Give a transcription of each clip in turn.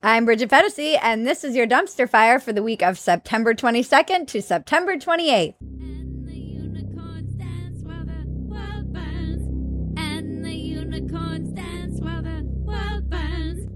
I'm Bridget Phetasy, and this is your dumpster fire for the week of September 22nd to September 28th. And the unicorns dance while the world burns. And the unicorns dance while the world burns.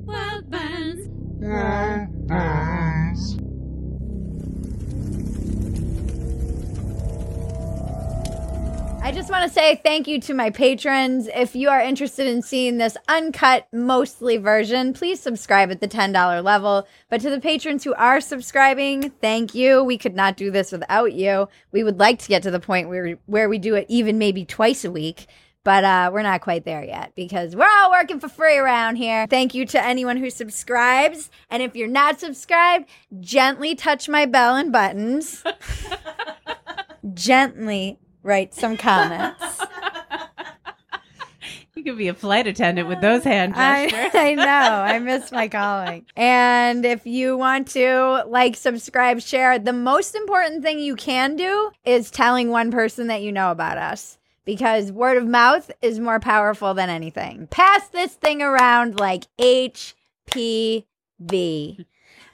I just want to say thank you to my patrons. If you are interested in seeing this uncut, mostly version, please subscribe at the $10 level. But to the patrons who are subscribing, thank you. We could not do this without you. We would like to get to the point where, where we do it even maybe twice a week. But uh, we're not quite there yet because we're all working for free around here. Thank you to anyone who subscribes. And if you're not subscribed, gently touch my bell and buttons. gently write some comments. You could be a flight attendant with those hand gestures. I, I know. I miss my calling. And if you want to like, subscribe, share, the most important thing you can do is telling one person that you know about us because word of mouth is more powerful than anything. Pass this thing around like HPV.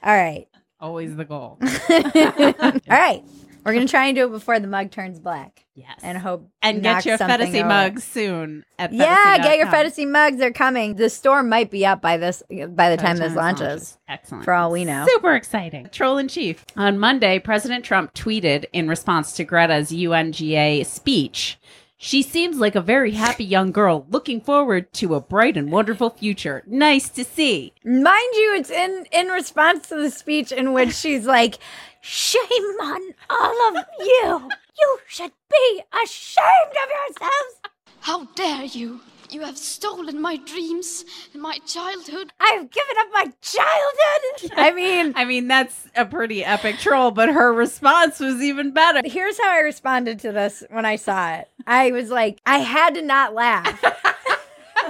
All right. Always the goal. All right. We're going to try and do it before the mug turns black Yes. and hope and get your Phetasy mugs soon at Yeah, get your Phetasy mugs. They're coming. The store might be up by this by the time this launches. Excellent. For all we know. Super exciting. Troll in chief. On Monday, President Trump tweeted in response to Greta's UNGA speech. She seems like a very happy young girl looking forward to a bright and wonderful future. Nice to see. Mind you, it's in in response to the speech in which she's like, "Shame on all of you. You should be ashamed of yourselves. How dare you! You have stolen my dreams and my childhood. I've given up my childhood." I mean, I mean, that's a pretty epic troll, but her response was even better. here's how I responded to this when I saw it. I was like, I had to not laugh.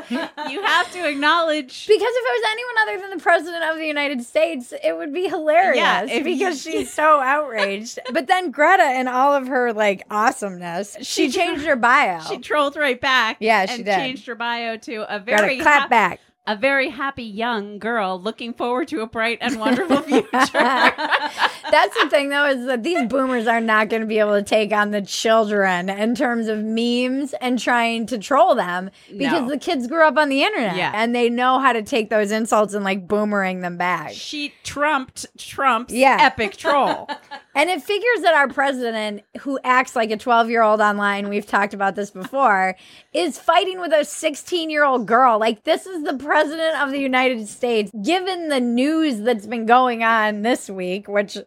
You have to acknowledge. Because if it was anyone other than the president of the United States, it would be hilarious. Yeah, because she's so outraged. but then Greta, and all of her like awesomeness, she, She changed her bio. She trolled right back. Yeah, she and did. changed her bio to a Greta, very clap hap- back. a very happy young girl looking forward to a bright and wonderful future. That's the thing, though, is that these boomers are not going to be able to take on the children in terms of memes and trying to troll them because No. the kids grew up on the internet Yeah. and they know how to take those insults and like boomerang them back. she trumped Trump's Yeah. epic troll. And it figures that our president, who acts like a 12 year old online, we've talked about this before, is fighting with a 16 year old girl. Like, this is the president of the United States. Given the news that's been going on this week, which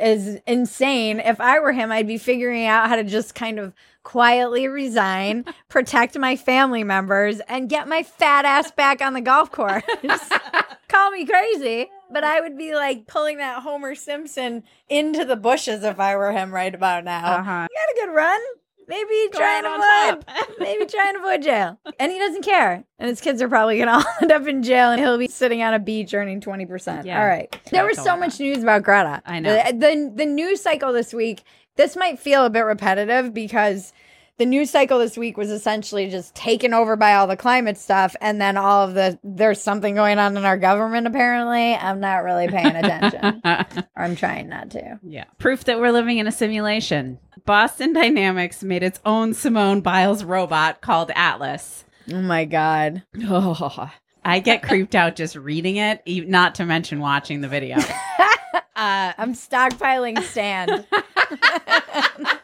is insane, if I were him, I'd be figuring out how to just kind of quietly resign, protect my family members, and get my fat ass back on the golf course. Call me crazy, but I would be like pulling that Homer Simpson into the bushes if I were him right about now. Uh-huh. You got a good run. Maybe try and avoid. Maybe try and avoid jail. And he doesn't care. And his kids are probably going to all end up in jail and he'll be sitting on a beach earning 20%. Yeah. All right. There was so much news about Greta. I know. The, the, the news cycle this week, this might feel a bit repetitive because the news cycle this week was essentially just taken over by all the climate stuff and then all of the there's something going on in our government apparently i'm not really paying attention or i'm trying not to yeah. Proof that we're living in a simulation. Boston Dynamics made its own Simone Biles robot called Atlas. oh my god Oh, I get creeped out just reading it, not to mention watching the video. uh, i'm stockpiling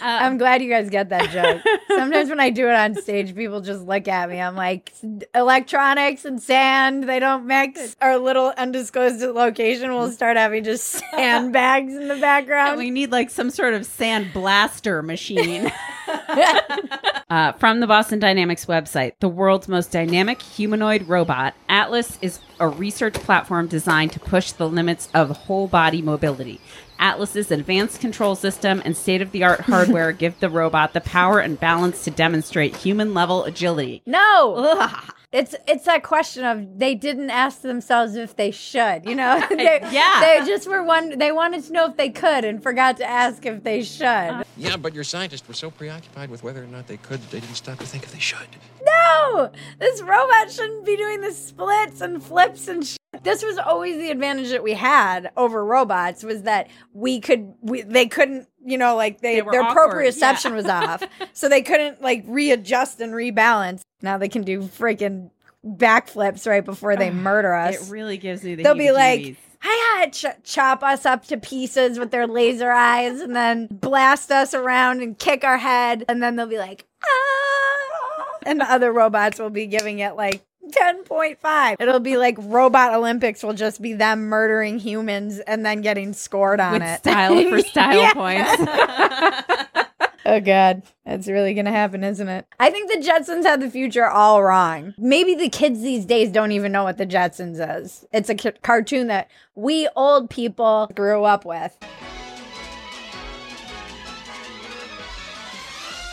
sand i'm glad you guys get that joke. Sometimes when i do it on stage people just look at me. I'm like electronics and sand they don't mix. Our little undisclosed location will start having just sandbags in the background. We need like some sort of sand blaster machine. uh, from the Boston Dynamics website, the world's most dynamic humanoid robot, Atlas is a research platform designed to push the limits of whole body mobility. Atlas's advanced control system and state of the art hardware give the robot the power and balance to demonstrate human level agility. no Ugh. It's it's that question of they didn't ask themselves if they should, you know? they, Yeah. They just were one they wanted to know if they could and forgot to ask if they should. Uh, yeah, but your scientists were so preoccupied with whether or not they could that they didn't stop to think if they should. No! This robot shouldn't be doing the splits and flips and shit. This was always the advantage that we had over robots was that we could we, they couldn't, you know, like they, They their awkward, proprioception yeah. was off. So they couldn't like readjust and rebalance. Now they can do freaking backflips right before they murder us. It really gives me the They'll be like, heebie-jeebies. hi, ch- chop us up to pieces with their laser eyes and then blast us around and kick our head. And then they'll be like, ah. And the other robots will be giving it like 10.5. It'll be like Robot Olympics will just be them murdering humans and then getting scored on with it. style for style points. Oh god, that's really gonna happen, isn't it? I think the Jetsons had the future all wrong. Maybe the kids these days don't even know what the Jetsons is. It's a c- cartoon that we old people grew up with.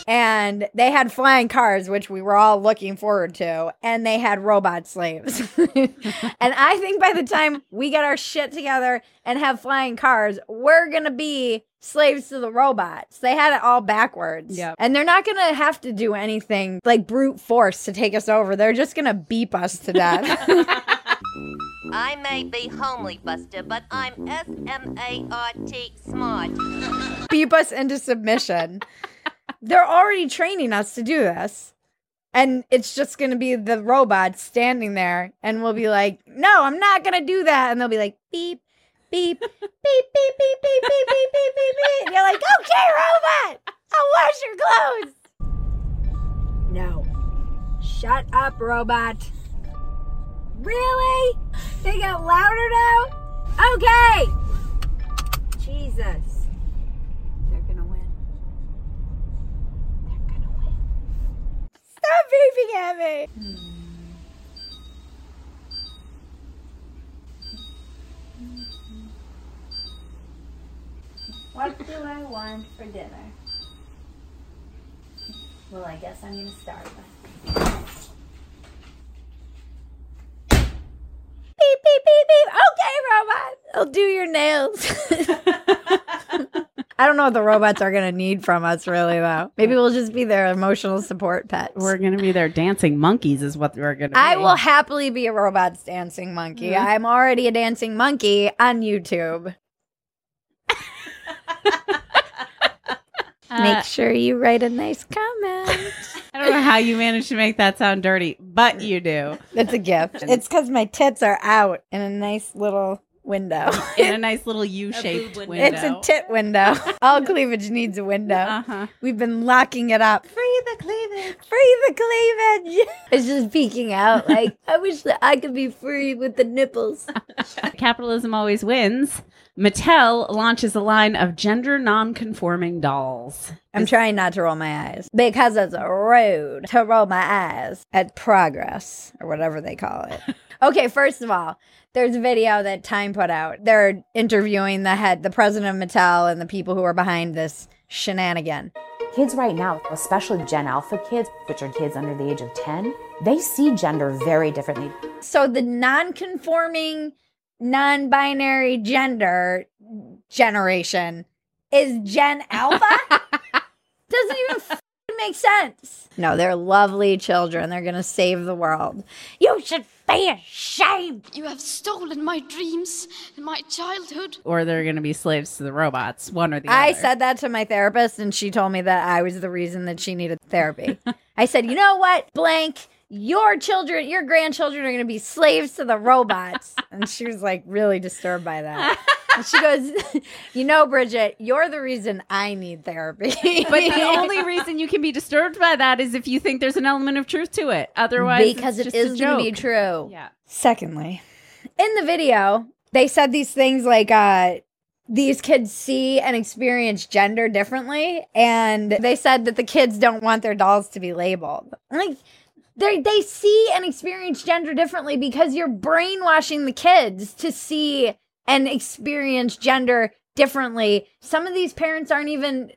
And they had flying cars, which we were all looking forward to, and they had robot slaves. and I think by the time we get our shit together and have flying cars, we're gonna be slaves to the robots. They had it all backwards. Yep. And they're not gonna have to do anything like brute force to take us over. They're just gonna beep us to death. I may be homely, Buster, but I'm S M A R T smart. beep us into submission. They're already training us to do this. And it's just going to be the robots standing there, and we'll be like, no, I'm not going to do that. And they'll be like, beep, beep, beep, beep, beep, beep, beep, beep, beep, beep, beep. And you're like, okay, robot, I'll wash your clothes. No. Shut up, robot. Really? They get louder now? Okay. Jesus. They're gonna win. They're gonna win. Stop beeping at me. What do I want for dinner? Well, I guess I'm gonna start with. Beep beep beep beep. Okay, robot. I'll do your nails. I don't know what the robots are gonna need from us, really. Though maybe we'll just be their emotional support pets. We're gonna be their dancing monkeys, is what we're gonna. Be. I will happily be a robot's dancing monkey. Mhm. I'm already a dancing monkey on YouTube. Uh, Make sure you write a nice comment. I don't know how you managed to make that sound dirty, but you do It's a gift. It's because my tits are out in a nice little window. in a nice little U-shaped boob window. It's a tit window. All cleavage needs a window. Uh-huh. We've been locking it up. Free the cleavage. Free the cleavage. It's just peeking out. Like, I wish that I could be free with the nipples. Capitalism always wins. Mattel launches a line of gender non-conforming dolls. I'm trying not to roll my eyes because it's rude to roll my eyes at progress or whatever they call it. Okay, first of all, there's a video that Time put out. They're interviewing the head, the president of Mattel, and the people who are behind this shenanigan. Kids right now, especially Gen Alpha kids, which are kids under the age of 10, they see gender very differently. So the non-conforming, non-binary gender generation is Gen Alpha. Doesn't even f- make sense. No, they're lovely children. They're gonna save the world. You should be ashamed. You have stolen my dreams and my childhood. Or they're going to be slaves to the robots, one or the I other. I said that to my therapist, and she told me that I was the reason that she needed therapy. I said, you know what, blank, your children, your grandchildren are going to be slaves to the robots. and she was like really disturbed by that. And she goes, you know, Bridget, you're the reason I need therapy. But the only reason you can be disturbed by that is if you think there's an element of truth to it. Otherwise, because it's it just is going to be true. Yeah. Secondly, in the video, they said these things like uh these kids see and experience gender differently and they said that the kids don't want their dolls to be labeled. Like they they see and experience gender differently because you're brainwashing the kids to see and experience gender differently. Some of these parents aren't even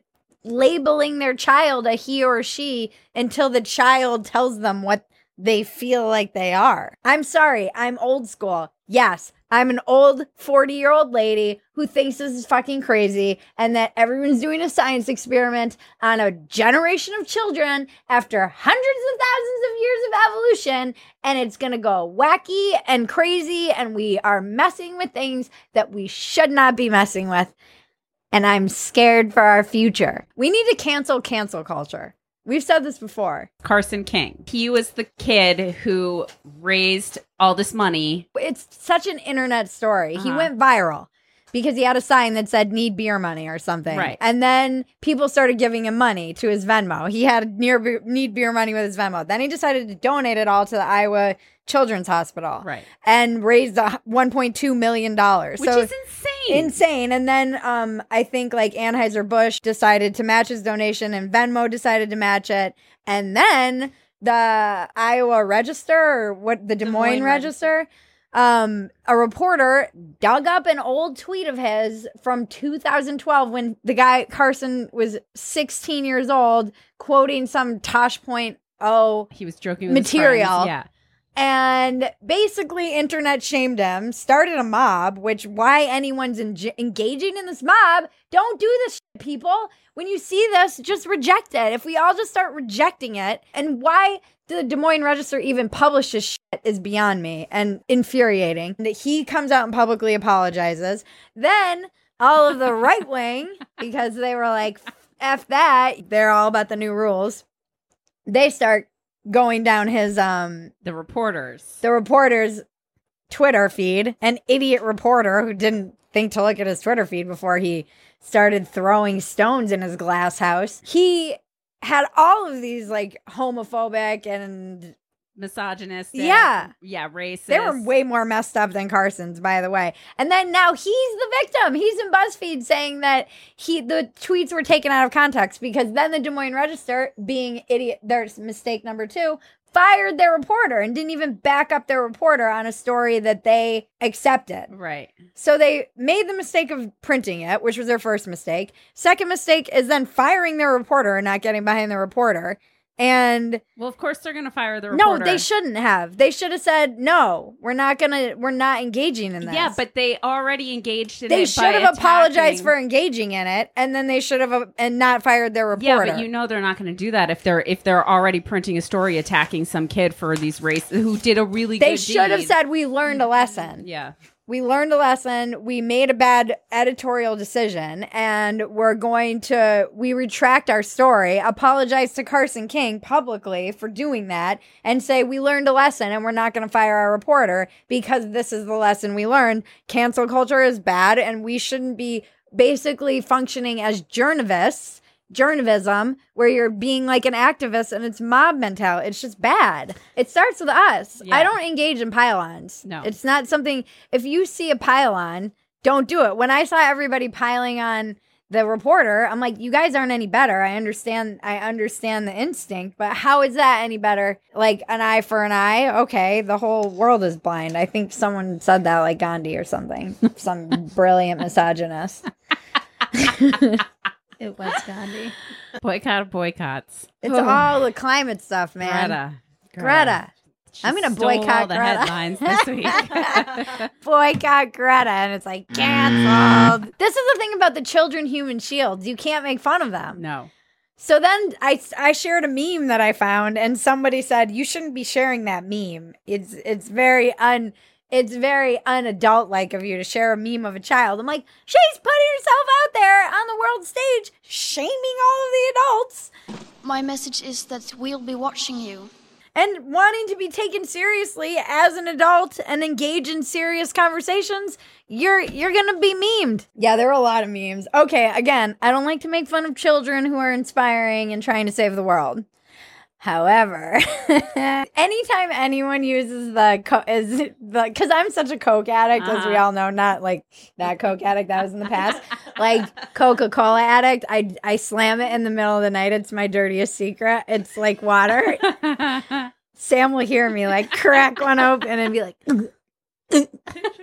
labeling their child a he or she until the child tells them what they feel like they are. I'm sorry, I'm old school. Yes, I'm an old 40 year old lady who thinks this is fucking crazy and that everyone's doing a science experiment on a generation of children after hundreds of thousands of years of evolution and it's gonna go wacky and crazy and we are messing with things that we should not be messing with. And I'm scared for our future. We need to cancel cancel culture. We've said this before. Carson King. He was the kid who raised all this money. It's such an internet story. He Uh-huh. went viral because he had a sign that said need beer money or something. Right. And then people started giving him money to his Venmo. He had near need beer money with his Venmo. Then he decided to donate it all to the Iowa Children's Hospital. Right. And raised 1.2 million dollars. Which so is insane. Insane. And then um, I think like Anheuser Busch decided to match his donation, and Venmo decided to match it, and then the Iowa Register or what the Des, Des Moines, Moines Register. Um, a reporter dug up an old tweet of his from 2012 when the guy Carson was 16 years old, quoting some Tosh Point oh he was joking with Material. Yeah. And basically internet shamed him started a mob which why anyone's en- engaging in this mob don't do this shit, people when you see this just reject it if we all just start rejecting it and why the Des Moines Register even publishes shit is beyond me and infuriating. That he comes out and publicly apologizes. Then all of the right wing, because they were like, F that, they're all about the new rules. They start going down his um The reporters. the reporter's Twitter feed, an idiot reporter who didn't think to look at his Twitter feed before he started throwing stones in his glass house. He had all of these like homophobic and Misogynistic. Yeah. Yeah, racist. they were way more messed up than Carson's, by the way. And then now he's the victim. He's in BuzzFeed saying that he the tweets were taken out of context because then the Des Moines Register, being idiot, there's mistake number two, fired their reporter and didn't even back up their reporter on a story that they accepted. Right. So they made the mistake of printing it, which was their first mistake. Second mistake is then firing their reporter and not getting behind the reporter. And Well, of course they're going to fire the reporter. no, they shouldn't have. They should have said, "No, we're not gonna. We're not engaging in this." Yeah, but they already engaged in they it should have apologized for engaging in it, and then they should have uh, and not fired their reporter. Yeah, but you know they're not going to do that if they're if they're already printing a story attacking some kid for these race who did a really they should have said, "We learned a lesson. Yeah. We learned a lesson. We made a bad editorial decision, and we're going to we retract our story, apologize to Carson King publicly for doing that, and say we learned a lesson, and we're not going to fire our reporter because this is the lesson we learned. Cancel culture is bad, and we shouldn't be basically functioning as journalists." Journalism, where you're being like an activist and it's mob mentality. It's just bad. It starts with us. Yeah. I don't engage in pylons. No. It's not something, if you see a pylon, don't do it. When I saw everybody piling on the reporter, I'm like, you guys aren't any better. I understand, I understand the instinct, but how is that any better? Like an eye for an eye? Okay, the whole world is blind. I think someone said that like Gandhi or something. Some brilliant misogynist. It was Gandhi. Boycott boycotts. It's all the climate stuff, man. Greta. Greta. She I'm gonna stole boycott all the Greta. headlines this week. boycott Greta, and it's like canceled. Mm. this is the thing about the children human shields. You can't make fun of them. no. So then I, I shared a meme that I found, and somebody said you shouldn't be sharing that meme. It's it's very un it's very unadult like of you to share a meme of a child. I'm like, she's putting herself out there on the world stage, shaming all of the adults My message is that we'll be watching you. and wanting to be taken seriously as an adult and engage in serious conversations, you're you're gonna be memed. Yeah, there are a lot of memes. Okay, again, I don't like to make fun of children who are inspiring and trying to save the world. However, anytime anyone uses the co- is the because I'm such a coke addict, as we Uh-huh. all know, not like that coke addict that was in the past, like Coca Cola addict. I I slam it in the middle of the night. It's my dirtiest secret. It's like water. Sam will hear me like crack one open and be like,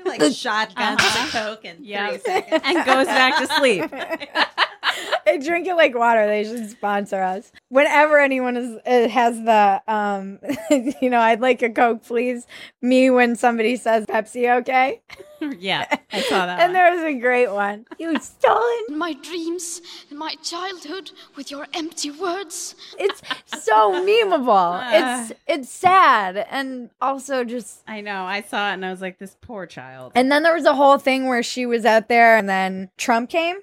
like shotguns the coke and Yeah. three seconds. and goes back to sleep. I drink it like water. They should sponsor us. Whenever anyone is uh, has the um, you know, I'd like a Coke, please. Me when somebody says Pepsi, okay? yeah, I saw that. And one. there was a great one. You stolen. My dreams and my childhood with your empty words. It's so memeable. It's it's sad and also just I know. I saw it and I was like, this poor child. And then there was a whole thing where she was out there, and then Trump came,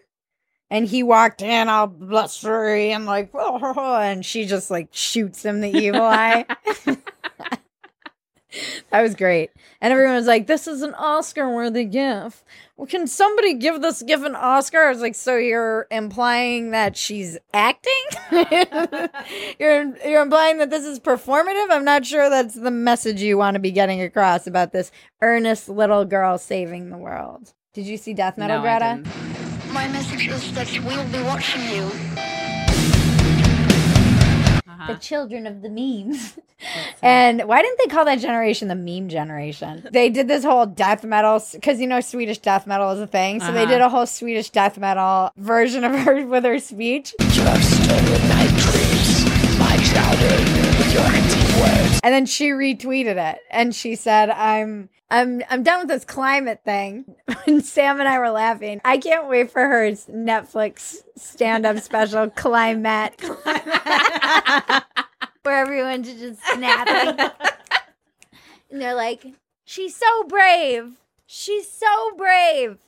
and he walked in all blustery and like, oh, and she just like shoots him the evil eye. that was great, and everyone was like, "This is an Oscar-worthy gift." Well, can somebody give this gift an Oscar? I was like, "So you're implying that she's acting? you're you're implying that this is performative? I'm not sure that's the message you want to be getting across about this earnest little girl saving the world." Did you see Death Metal, no, Greta? Didn't. My message is that we'll be watching you. the children of the memes. and why didn't they call that generation the meme generation? They did this whole death metal because you know Swedish death metal is a thing. So they Uh-huh. did a whole Swedish death metal version of her with her speech. And then she retweeted it and she said, I'm I'm I'm done with this climate thing. And Sam and I were laughing. I can't wait for her Netflix stand-up special Climate. Where everyone's just snapping. and they're like, She's so brave. She's so brave.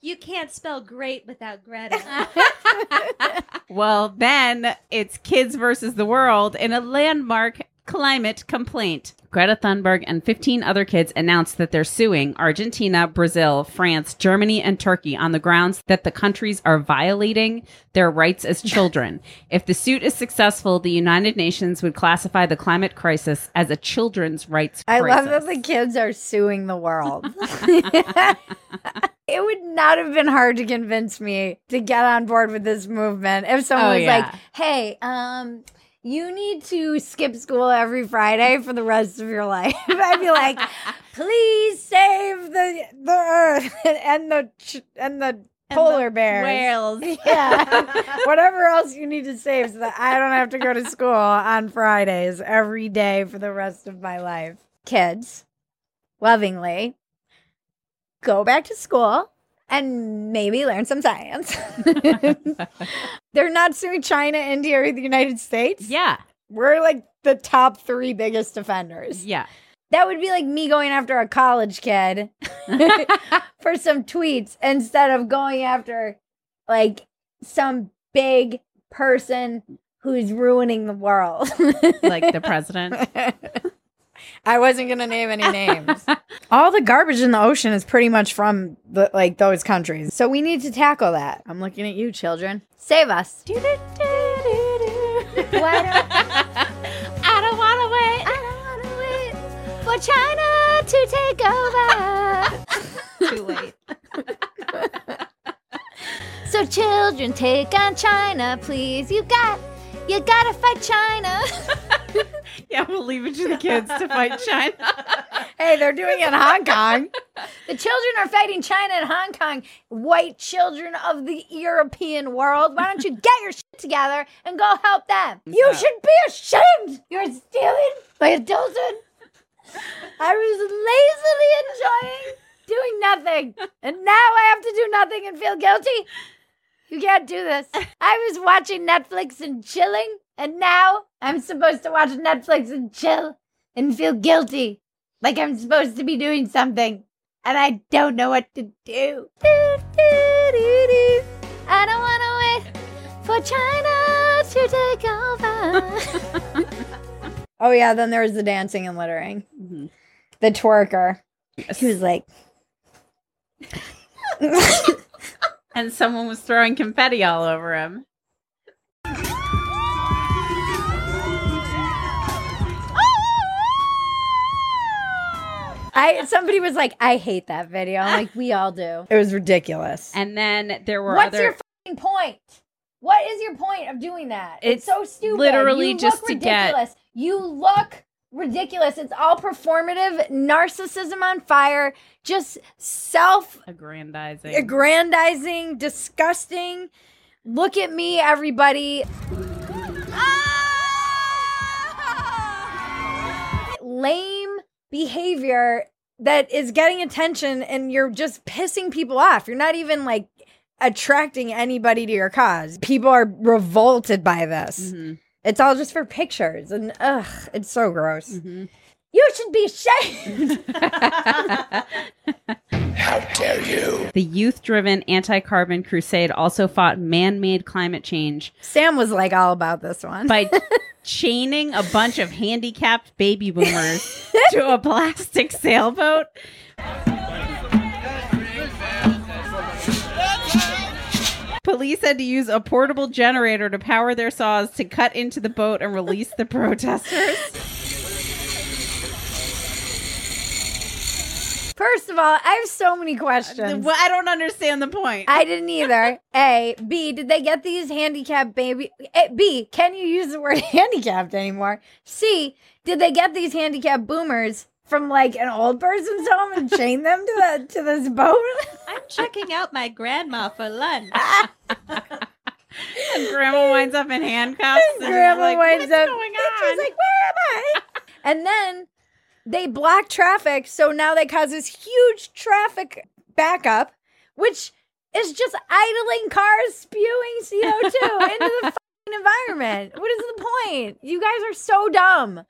You can't spell great without Greta. Well, then it's Kids versus the World in a landmark climate complaint. Greta Thunberg and 15 other kids announced that they're suing Argentina, Brazil, France, Germany, and Turkey on the grounds that the countries are violating their rights as children. if the suit is successful, the United Nations would classify the climate crisis as a children's rights I crisis. love that the kids are suing the world. it would not have been hard to convince me to get on board with this movement if someone Oh, was yeah. like, "Hey, um, you need to skip school every Friday for the rest of your life." I'd be like, "Please save the the earth and the ch- and the polar bears." Whales. Yeah. Whatever else you need to save so that I don't have to go to school on Fridays every day for the rest of my life. Kids, lovingly, go back to school and maybe learn some science. They're not suing China, India, or the United States. Yeah. We're like the top three biggest offenders. Yeah. That would be like me going after a college kid for some tweets instead of going after like some big person who's ruining the world. Like the president. I wasn't gonna name any names. All the garbage in the ocean is pretty much from the like those countries. So we need to tackle that. I'm looking at you, children. Save us. Why don't- I don't want to wait. I don't wanna wait for China to take over. Too late. So children, take on China, please. You got, you gotta fight China. yeah, we'll leave it to the kids to fight China. hey, they're doing it in Hong Kong. The children are fighting China and Hong Kong. White children of the European world. Why don't you get your shit together and go help them? You should be ashamed. You're stealing my adulthood. I was lazily enjoying doing nothing, and now I have to do nothing and feel guilty. You can't do this. I was watching Netflix and chilling, and now I'm supposed to watch Netflix and chill and feel guilty. Like I'm supposed to be doing something, and I don't know what to do. Do, do, do, do. I don't want to wait for China to take over. oh, yeah, then there was the dancing and littering. Mm-hmm. The twerker. He was like, and someone was throwing confetti all over him. I somebody was like, I hate that video. I'm like, we all do. It was ridiculous. And then there were What's other your fucking point? What is your point of doing that? It's, It's so stupid. literally You just look to get- ridiculous. You look ridiculous. It's all performative, narcissism on fire, just self aggrandizing. aggrandizing, disgusting, Look at me, everybody. Ah! Lame behavior that is getting attention and you're just pissing people off. You're not even like attracting anybody to your cause. People are revolted by this. Mm-hmm. It's all just for pictures and ugh, it's so gross. Mm-hmm. You should be ashamed. How dare you? The youth driven anti carbon crusade also fought man made climate change Sam was like all about this one. by chaining a bunch of handicapped baby boomers to a plastic sailboat. Police had to use a portable generator to power their saws to cut into the boat and release the protesters. First of all, I have so many questions. Well, I don't understand the point. I didn't either. A, B, did they get these handicapped baby? eh, B, can you use the word handicapped anymore? C, did they get these handicapped boomers from like an old person's home and chain them to the to this boat? I'm checking out my grandma for lunch. And grandma winds up in handcuffs. and Grandma like, winds What's up. going and on? She's like, "Where am I?" and then they block traffic, so now they cause this huge traffic backup, which is just idling cars spewing CO two into the environment. What is the point? You guys are so dumb.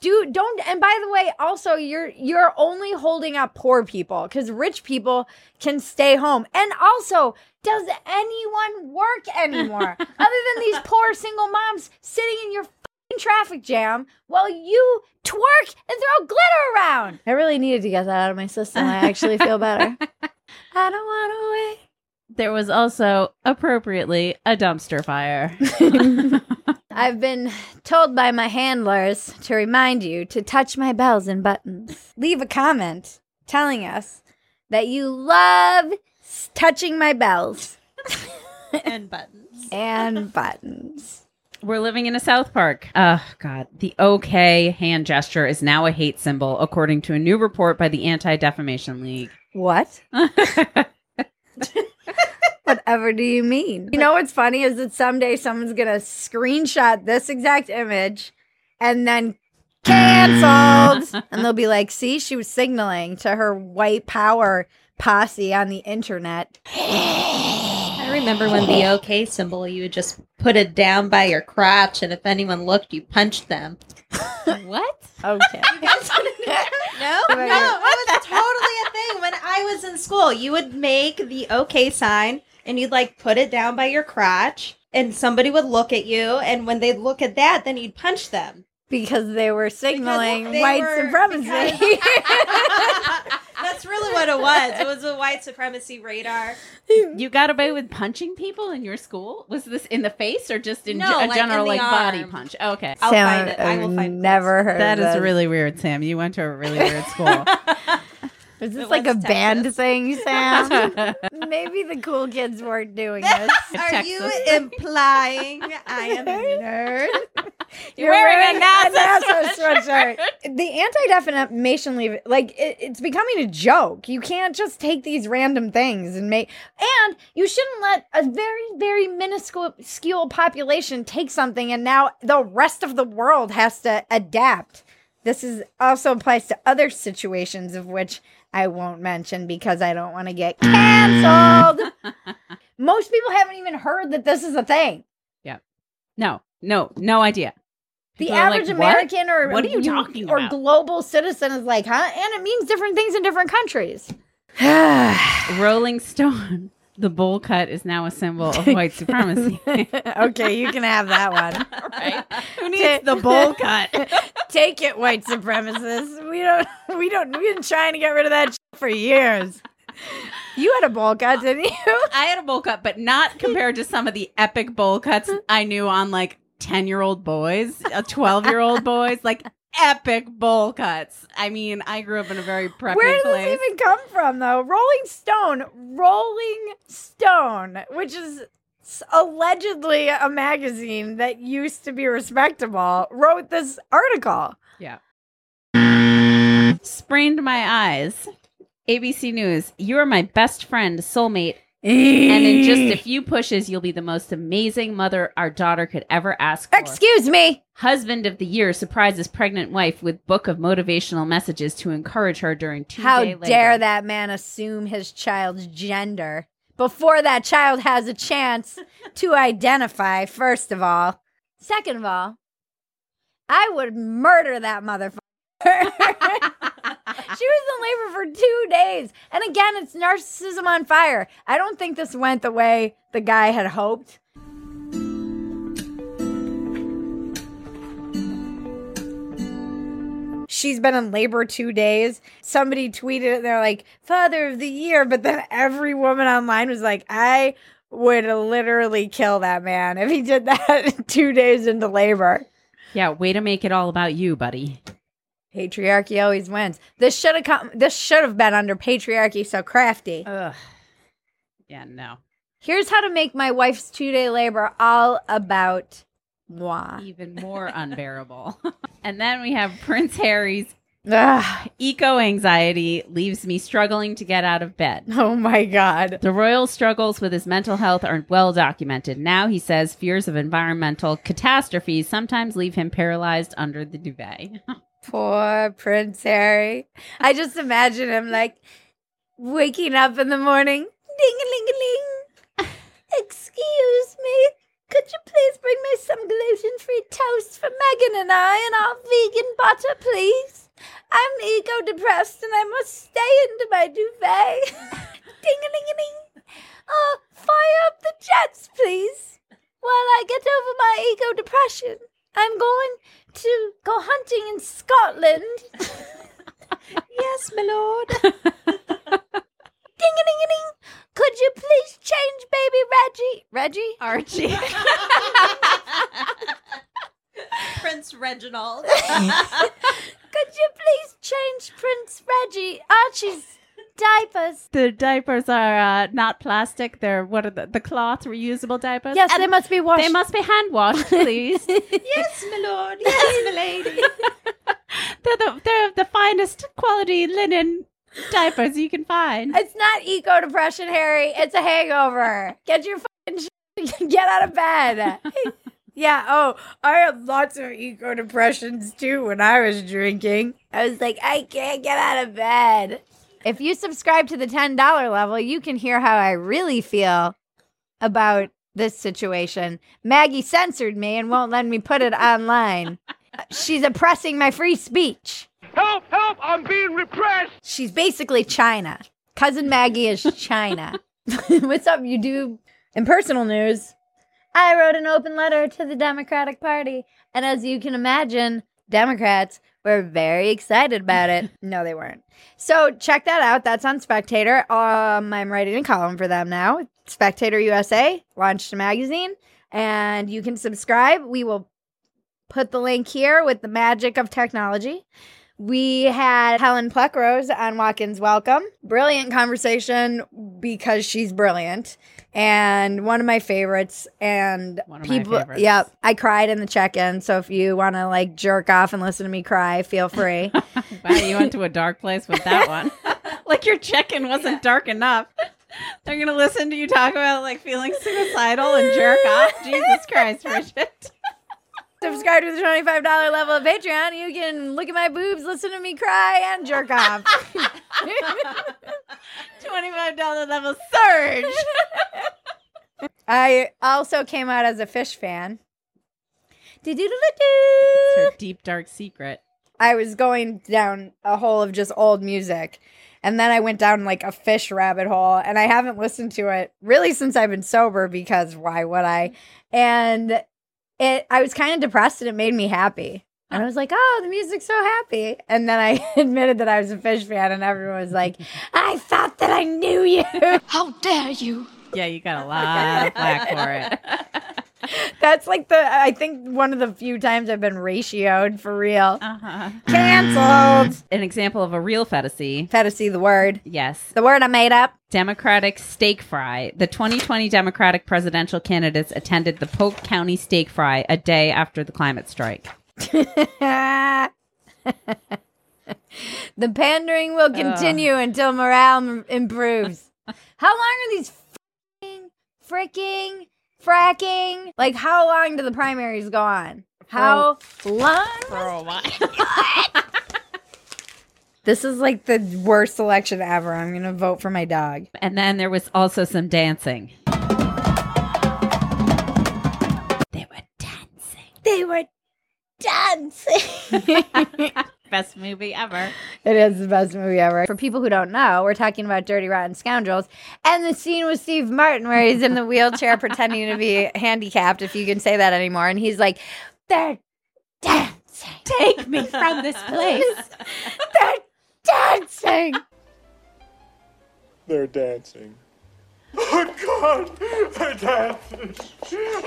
Dude, don't and by the way, also you're you're only holding up poor people because rich people can stay home. And also, does anyone work anymore other than these poor single moms sitting in your fucking traffic jam while you twerk and throw glitter around? I really needed to get that out of my system. I actually feel better. I don't want to wait. There was also appropriately a dumpster fire. I've been told by my handlers to remind you to touch my bells and buttons. Leave a comment telling us that you love s- touching my bells and buttons. and buttons. We're living in a South Park. Oh, God. The OK hand gesture is now a hate symbol, according to a new report by the Anti Defamation League. What? Whatever do you mean? You know what's funny is that someday someone's gonna screenshot this exact image and then canceled. and they'll be like, see, she was signaling to her white power posse on the internet. I remember when the OK symbol, you would just put it down by your crotch, and if anyone looked, you punched them. what? Okay. No, no, it was totally a thing when I was in school. You would make the OK sign, and you'd like put it down by your crotch, and somebody would look at you, and when they'd look at that, then you'd punch them. because they were signaling they white were- supremacy. That's really what it was. It was a white supremacy radar. You got away with punching people in your school? Was this in the face or just in No, ge- a like general the like body punch? Oh, okay. I'll Sam, find it. I will I've find never heard That of is this. really weird, Sam. You went to a really weird school. Is this It like a was band Texas. thing, Sam? Maybe the cool kids weren't doing this. Are you implying I am a nerd? You're wearing, a NASA, sweatshirt. The anti-defamation league, like it, it's becoming a joke. You can't just take these random things and make. And you shouldn't let a very, very minuscule minuscule population take something, and now the rest of the world has to adapt. This is also applies to other situations of which I won't mention because I don't want to get canceled. Most people haven't even heard that this is a thing. Yeah. No, no, no idea. The People like, average "What? American or What are you talking or about?" global citizen is like, huh? And it means different things in different countries. Rolling Stone. The bowl cut is now a symbol of white supremacy. okay, you can have that one. right? Who needs the bowl cut? Take it, white supremacists. We don't. We don't. We've been trying to get rid of that for years. You had a bowl cut, didn't you? I had a bowl cut, but not compared to some of the epic bowl cuts I knew on like 10 year old boys, uh, 12 year old boys, like epic bowl cuts. I mean, I grew up in a very preppy Where does place. this even come from, though? Rolling Stone, Rolling Stone, which is allegedly a magazine that used to be respectable, wrote this article. Yeah. Sprained my eyes. ABC News. You are my best friend, soulmate, And in just a few pushes, you'll be the most amazing mother our daughter could ever ask for. Excuse me. Husband of the year surprises pregnant wife with book of motivational messages to encourage her during two How dare that man assume his child's gender before that child has a chance to identify, first of all. Second of all, I would murder that motherfucker. She was in labor for two days. And again, it's narcissism on fire. I don't think this went the way the guy had hoped. She's been in labor two days. Somebody tweeted it. And they're like, Father of the Year. But then every woman online was like, I would literally kill that man if he did that two days into labor. Yeah, way to make it all about you, buddy. Patriarchy always wins. This should have come. This should have been under patriarchy. So crafty. Ugh. Yeah, no. Here's how to make my wife's two day labor all about moi. Even more unbearable. and then we have Prince Harry's Ugh. eco anxiety leaves me struggling to get out of bed. Oh my god. The royal struggles with his mental health are well documented. Now he says fears of environmental catastrophes sometimes leave him paralyzed under the duvet. Poor Prince Harry. I just imagine him like waking up in the morning. Ding a ling a ling. Excuse me. Could you please bring me some gluten free toast for Meghan and I and our vegan butter, please? I'm ego depressed and I must stay into my duvet. Ding a ling a ling. Uh, fire up the jets, please. While I get over my ego depression, I'm going to go hunting in Scotland. Yes, my lord. Ding a ding a ding. Could you please change baby Reggie? Reggie? Archie. Prince Reginald. Could you please change Prince Reggie Archie's diapers? the diapers are uh, not plastic. They're what are the, the cloth reusable diapers? Yes, And they must be washed. They must be hand washed, please. they're, yes, my lord. Yes, my lady. the, they're the finest quality linen diapers you can find. It's not eco depression, Harry. It's a hangover. Get your fucking sh- get out of bed. yeah. Oh, I had lots of eco depressions too when I was drinking. I was like, I can't get out of bed. If you subscribe to the ten dollar level, you can hear how I really feel about this situation. Maggie censored me and won't let me put it online. She's oppressing my free speech. Help! Help! I'm being repressed! She's basically China. Cousin Maggie is China. What's up, you do? In personal news, I wrote an open letter to the Democratic Party. And as you can imagine, Democrats were very excited about it. no, they weren't. So check that out. That's on Spectator. Um, I'm writing a column for them now. Spectator USA launched a magazine, and you can subscribe. We will put the link here with the magic of technology. We had Helen Pluckrose on Walk-Ins Welcome. Brilliant conversation because she's brilliant and one of my favorites. And One of my people, favorites. yep, I cried in the check in. So if you want to like jerk off and listen to me cry, feel free. Wow, you went to a dark place with that one. like your check-in wasn't dark enough. They're gonna listen to you talk about like feeling suicidal and jerk off. Jesus Christ, Bridget. Subscribe to the $25 level of Patreon. You can look at my boobs, listen to me cry, and jerk off. Twenty-five dollar level surge. I also came out as a Phish fan. It's her deep dark secret. I was going down a hole of just old music. And then I went down like a Phish rabbit hole. And I haven't listened to it really since I've been sober because why would I? And it I was kind of depressed and it made me happy. And I was like, oh, the music's so happy. And then I admitted that I was a Phish fan, and everyone was like, I thought that I knew you. How dare you? Yeah, you got a lot of flack for it. That's like the, I think one of the few times I've been ratioed for real. Uh-huh. Canceled. An example of a real Phetasy. Phetasy, the word. Yes. The word I made up. Democratic steak fry. The 2020 Democratic presidential candidates attended the Polk County steak fry a day after the climate strike. the pandering will continue until morale m- improves. How long are these freaking fracking. Like, how long do the primaries go on? How oh. long? For a while. This is like the worst election ever. I'm gonna vote for my dog. and then there was also some dancing. They were dancing. They were dancing. Best movie ever. It is the best movie ever. For people who don't know, we're talking about Dirty Rotten Scoundrels and the scene with Steve Martin where he's in the wheelchair pretending to be handicapped, if you can say that anymore. And he's like, they're dancing. Take me from this place. They're dancing. They're dancing. Oh God! They're dancing!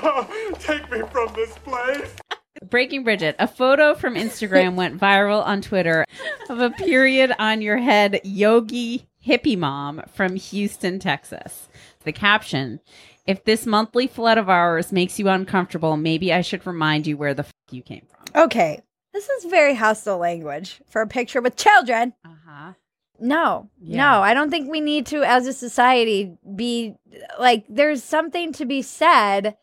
Oh, take me from this place! Breaking Bridget, a photo from Instagram went viral on Twitter of a period on your head yogi hippie mom from Houston, Texas. The caption If this monthly flood of ours makes you uncomfortable, maybe I should remind you where the f you came from. Okay. This is very hostile language for a picture with children. Uh huh. No, Yeah. no, I don't think we need to, as a society, be like, there's something to be said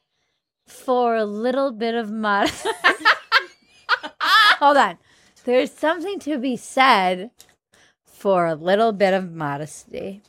for a little bit of modesty. Hold on. There's something to be said for a little bit of modesty.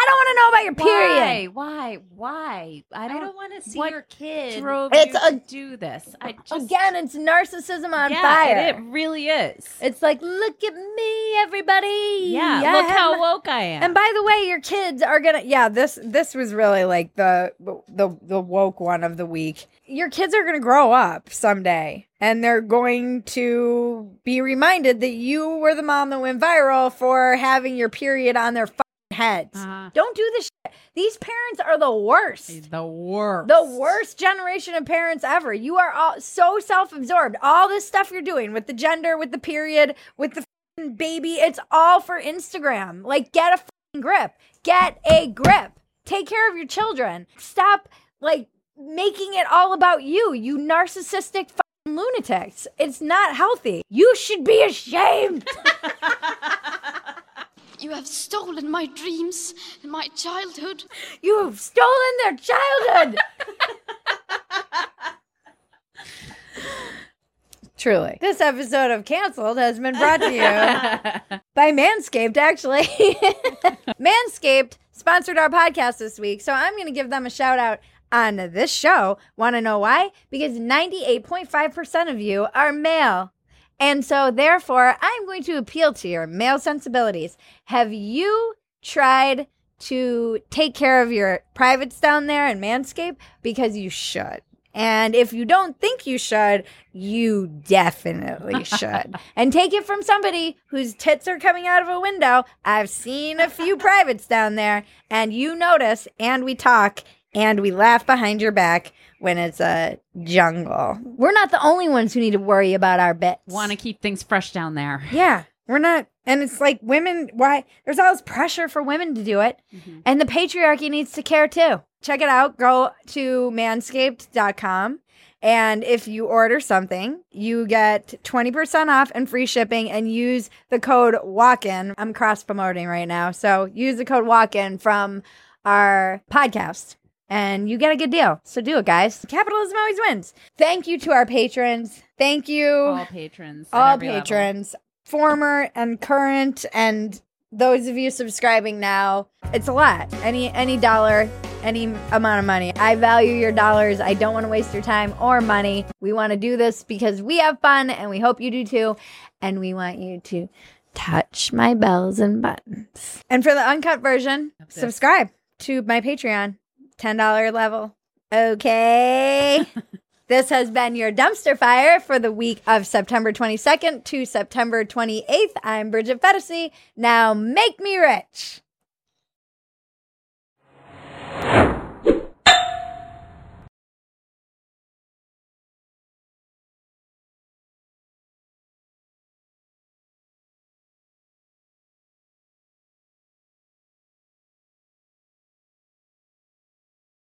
I don't want to know about your period. Why? Why? I I don't, don't want to see what your kid. drove It's you a- to do this. I just Again, it's narcissism on yeah, fire. It, it really is. It's like, look at me, everybody. yeah, I look have how woke I am. And by the way, your kids are gonna yeah, this this was really like the the the woke one of the week. Your kids are gonna grow up someday and they're going to be reminded that you were the mom that went viral for having your period on their fucking heads. Uh-huh. Don't do this shit. These parents are the worst. the worst. The worst generation of parents ever. You are all so self-absorbed. All this stuff you're doing with the gender, with the period, with the baby, it's all for Instagram. Like get a grip. Get a grip. Take care of your children. Stop like making it all about you. You narcissistic lunatics. It's not healthy. You should be ashamed. You have stolen my dreams and my childhood. You have stolen their childhood. Truly. This episode of Cancelled has been brought to you by Manscaped, actually. Manscaped sponsored our podcast this week, so I'm going to give them a shout out on this show. Want to know why? Because 98.5% of you are male. And so, therefore, I'm going to appeal to your male sensibilities. Have you tried to take care of your privates down there in Manscaped? Because you should. And if you don't think you should, you definitely should. and take it from somebody whose tits are coming out of a window. I've seen a few privates down there, and you notice, and we talk, and we laugh behind your back when it's a jungle. We're not the only ones who need to worry about our bits. Want to keep things fresh down there. Yeah, we're not. And it's like women, why? There's all this pressure for women to do it. Mm-hmm. And the patriarchy needs to care too. Check it out. Go to manscaped.com. And if you order something, you get 20% off and free shipping and use the code WALK-IN. I'm cross promoting right now. So use the code WALK-IN from our podcast and you get a good deal. So do it, guys. Capitalism always wins. Thank you to our patrons. Thank you All patrons. all every level. patrons, former and current, and those of you subscribing now. It's a lot. Any any dollar, any amount of money. I value your dollars. I don't want to waste your time or money. We want to do this because we have fun, and we hope you do too. And we want you to touch my bells and buttons. And for the uncut version, subscribe to my Patreon, $10 level. Okay. this has been your dumpster fire for the week of September 22nd to September 28th. I'm Bridget Phetasy. Now make me rich.